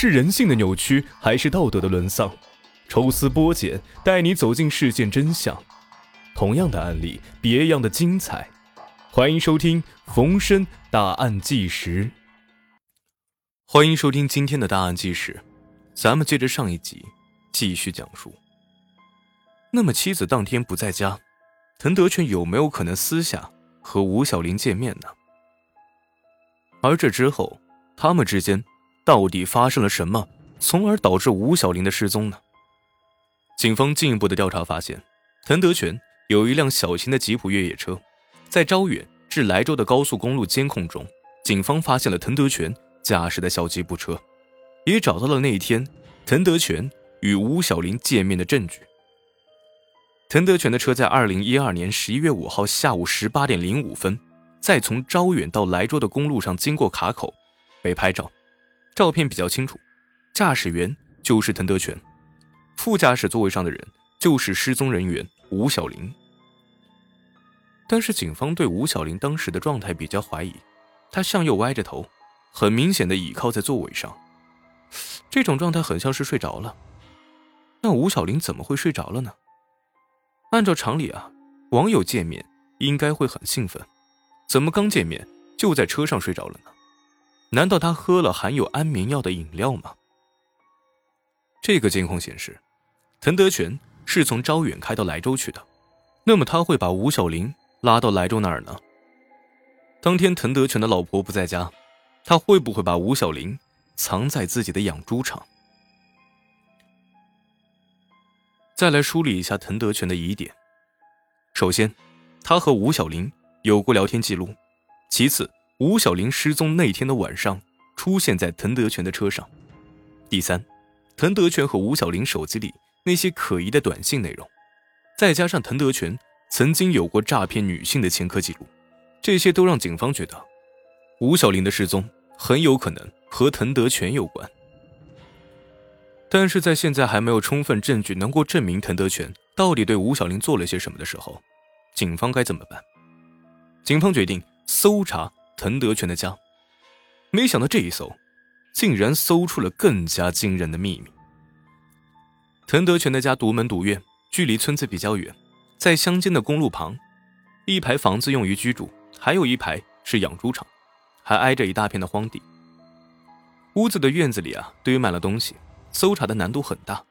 是人性的扭曲，还是道德的沦丧？抽丝剥茧，带你走进事件真相。同样的案例，别样的精彩。欢迎收听《逢申大案纪实》。欢迎收听今天的大案纪实。咱们接着上一集继续讲述。那么，妻子当天不在家，滕德全有没有可能私下和吴小玲见面呢？而这之后，他们之间到底发生了什么，从而导致吴小玲的失踪呢？警方进一步的调查发现，滕德全有一辆小型的吉普越野车，在招远至莱州的高速公路监控中，警方发现了滕德全驾驶的小吉普车，也找到了那一天滕德全与吴小玲见面的证据。滕德全的车在二零一二年十一月五号下午十八点零五分，在从招远到莱州的公路上经过卡口，被拍照，照片比较清楚，驾驶员就是滕德全。副驾驶座位上的人就是失踪人员吴小玲，但是警方对吴小玲当时的状态比较怀疑，她向右歪着头，很明显的倚靠在座位上，这种状态很像是睡着了。那吴小玲怎么会睡着了呢？按照常理啊，网友见面应该会很兴奋，怎么刚见面就在车上睡着了呢？难道他喝了含有安眠药的饮料吗？这个监控显示。滕德全是从招远开到莱州去的，那么他会把吴小玲拉到莱州哪儿呢？当天滕德全的老婆不在家，他会不会把吴小玲藏在自己的养猪场？再来梳理一下滕德全的疑点：首先，他和吴小玲有过聊天记录；其次，吴小玲失踪那天的晚上出现在滕德全的车上；第三，滕德全和吴小玲手机里。那些可疑的短信内容，再加上滕德全曾经有过诈骗女性的前科记录，这些都让警方觉得吴小玲的失踪很有可能和滕德全有关。但是在现在还没有充分证据能够证明滕德全到底对吴小玲做了些什么的时候，警方该怎么办？警方决定搜查滕德全的家，没想到这一搜，竟然搜出了更加惊人的秘密。滕德全的家独门独院，距离村子比较远，在乡间的公路旁，一排房子用于居住，还有一排是养猪场，还挨着一大片的荒地。屋子的院子里啊，堆满了东西，搜查的难度很大。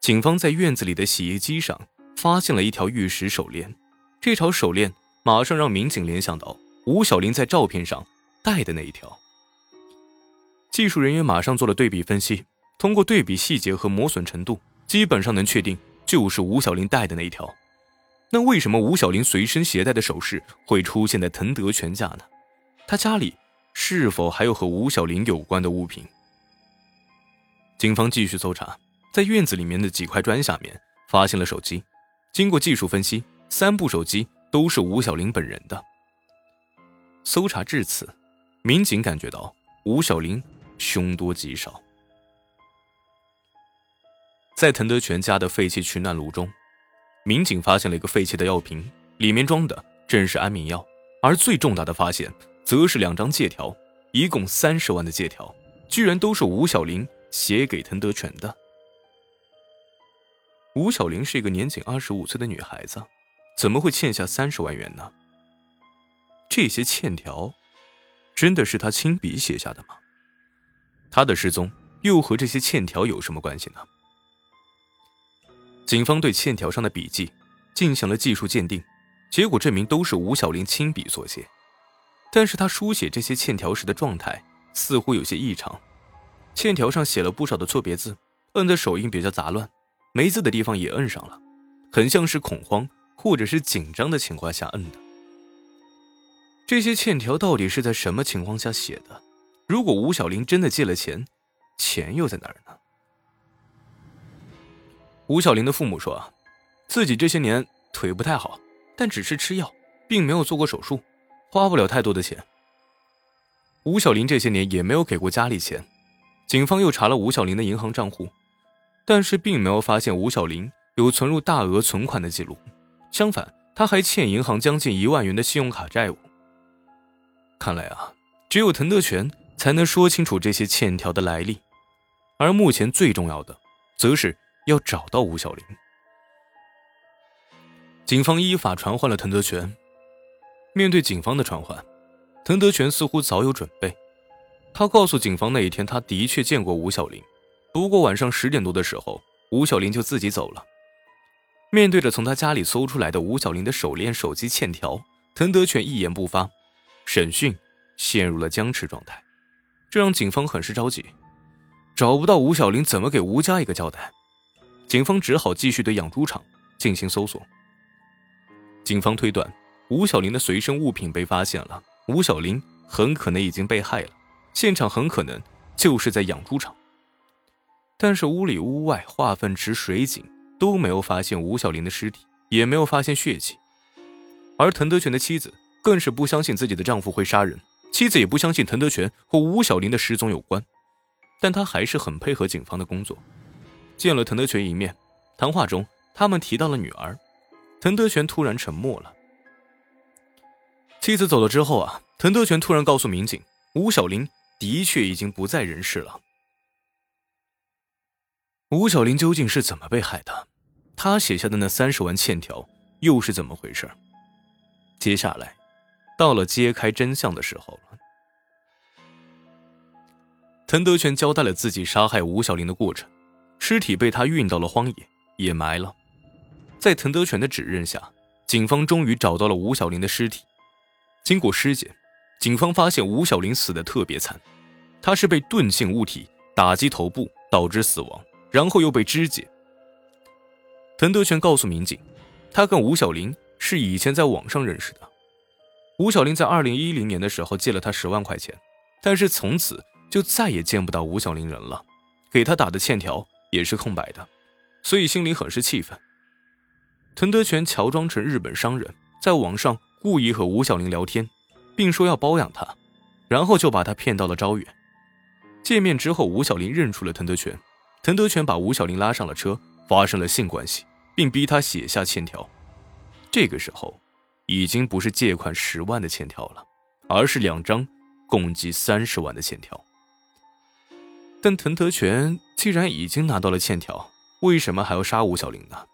警方在院子里的洗衣机上发现了一条玉石手链，这条手链马上让民警联想到吴小玲在照片上戴的那一条。技术人员马上做了对比分析。通过对比细节和磨损程度，基本上能确定就是吴小玲戴的那一条。那为什么吴小玲随身携带的首饰会出现在滕德全家呢？他家里是否还有和吴小玲有关的物品？警方继续搜查，在院子里面的几块砖下面发现了手机。经过技术分析，三部手机都是吴小玲本人的。搜查至此，民警感觉到吴小玲凶多吉少。在滕德全家的废弃取暖炉中，民警发现了一个废弃的药瓶，里面装的正是安眠药。而最重大的发现，则是两张借条，一共三十万的借条，居然都是吴小玲写给滕德全的。吴小玲是一个年仅二十五岁的女孩子，怎么会欠下三十万元呢？这些欠条，真的是他亲笔写下的吗？他的失踪又和这些欠条有什么关系呢？警方对欠条上的笔迹进行了技术鉴定，结果证明都是吴小玲亲笔所写。但是他书写这些欠条时的状态似乎有些异常，欠条上写了不少的错别字，摁的手印比较杂乱，没字的地方也摁上了，很像是恐慌或者是紧张的情况下摁的。这些欠条到底是在什么情况下写的？如果吴小玲真的借了钱，钱又在哪儿呢？吴小玲的父母说：“啊，自己这些年腿不太好，但只是吃药，并没有做过手术，花不了太多的钱。”吴小玲这些年也没有给过家里钱。警方又查了吴小玲的银行账户，但是并没有发现吴小玲有存入大额存款的记录。相反，他还欠银行将近一万元的信用卡债务。看来啊，只有滕德全才能说清楚这些欠条的来历。而目前最重要的，则是要找到吴小玲。警方依法传唤了滕德全。面对警方的传唤，滕德全似乎早有准备。他告诉警方，那一天他的确见过吴小玲，不过晚上十点多的时候，吴小玲就自己走了。面对着从他家里搜出来的吴小玲的手链、手机欠条，滕德全一言不发。审讯陷入了僵持状态，这让警方很是着急。找不到吴小玲，怎么给吴家一个交代？警方只好继续对养猪场进行搜索。警方推断。吴小玲的随身物品被发现了，吴小玲很可能已经被害了，现场很可能就是在养猪场。但是屋里屋外化粪池、水井都没有发现吴小玲的尸体，也没有发现血迹。而滕德全的妻子更是不相信自己的丈夫会杀人，妻子也不相信滕德全和吴小玲的失踪有关，但她还是很配合警方的工作。见了滕德全一面，谈话中他们提到了女儿，滕德全突然沉默了。妻子走了之后啊，滕德全突然告诉民警，吴小玲的确已经不在人世了。吴小玲究竟是怎么被害的？他写下的那三十万欠条又是怎么回事？接下来，到了揭开真相的时候了。滕德全交代了自己杀害吴小玲的过程，尸体被他运到了荒野掩埋了。在滕德全的指认下，警方终于找到了吴小玲的尸体。经过尸检，警方发现吴小玲死的特别惨，她是被钝性物体打击头部导致死亡，然后又被肢解。滕德全告诉民警，他跟吴小玲是以前在网上认识的。吴小玲在二零一零年的时候借了他十万块钱，但是从此就再也见不到吴小玲人了，给他打的欠条也是空白的，所以心里很是气愤。滕德全乔装成日本商人，在网上。故意和吴小玲聊天，并说要包养她，然后就把她骗到了招远。见面之后，吴小玲认出了滕德全，滕德全把吴小玲拉上了车，发生了性关系，并逼她写下欠条。这个时候，已经不是借款十万的欠条了，而是两张共计三十万的欠条。但滕德全既然已经拿到了欠条，为什么还要杀吴小玲呢？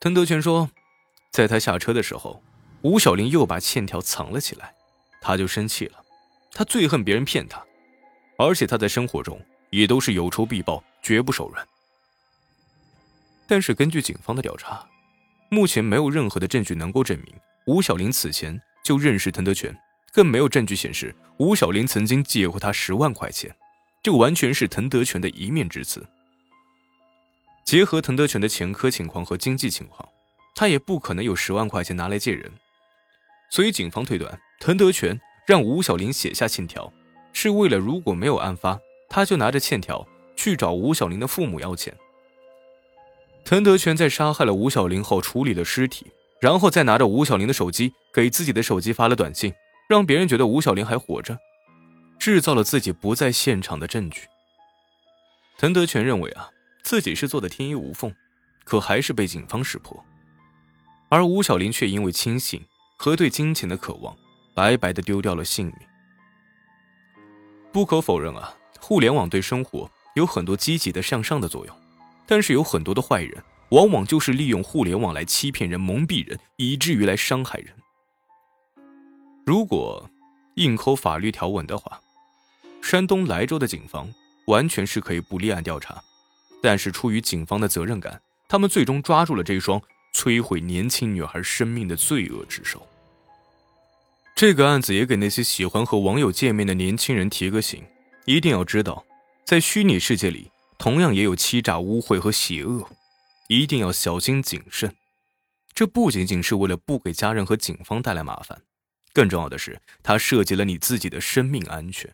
滕德全说，在他下车的时候。吴小玲又把欠条藏了起来，他就生气了。他最恨别人骗他，而且他在生活中也都是有仇必报，绝不手软。但是根据警方的调查，目前没有任何的证据能够证明吴小玲此前就认识滕德全，更没有证据显示吴小玲曾经借过他十万块钱，这完全是滕德全的一面之词。结合滕德全的前科情况和经济情况，他也不可能有十万块钱拿来借人。所以，警方推断，滕德全让吴小玲写下欠条，是为了如果没有案发，他就拿着欠条去找吴小玲的父母要钱。滕德全在杀害了吴小玲后，处理了尸体，然后再拿着吴小玲的手机给自己的手机发了短信，让别人觉得吴小玲还活着，制造了自己不在现场的证据。滕德全认为啊，自己是做的天衣无缝，可还是被警方识破，而吴小玲却因为轻信。和对金钱的渴望，白白的丢掉了性命。不可否认啊，互联网对生活有很多积极的向上的作用，但是有很多的坏人，往往就是利用互联网来欺骗人、蒙蔽人，以至于来伤害人。如果硬抠法律条文的话，山东莱州的警方完全是可以不立案调查，但是出于警方的责任感，他们最终抓住了这双摧毁年轻女孩生命的罪恶之手。这个案子也给那些喜欢和网友见面的年轻人提个醒：一定要知道，在虚拟世界里，同样也有欺诈、污秽和邪恶，一定要小心谨慎。这不仅仅是为了不给家人和警方带来麻烦，更重要的是，它涉及了你自己的生命安全。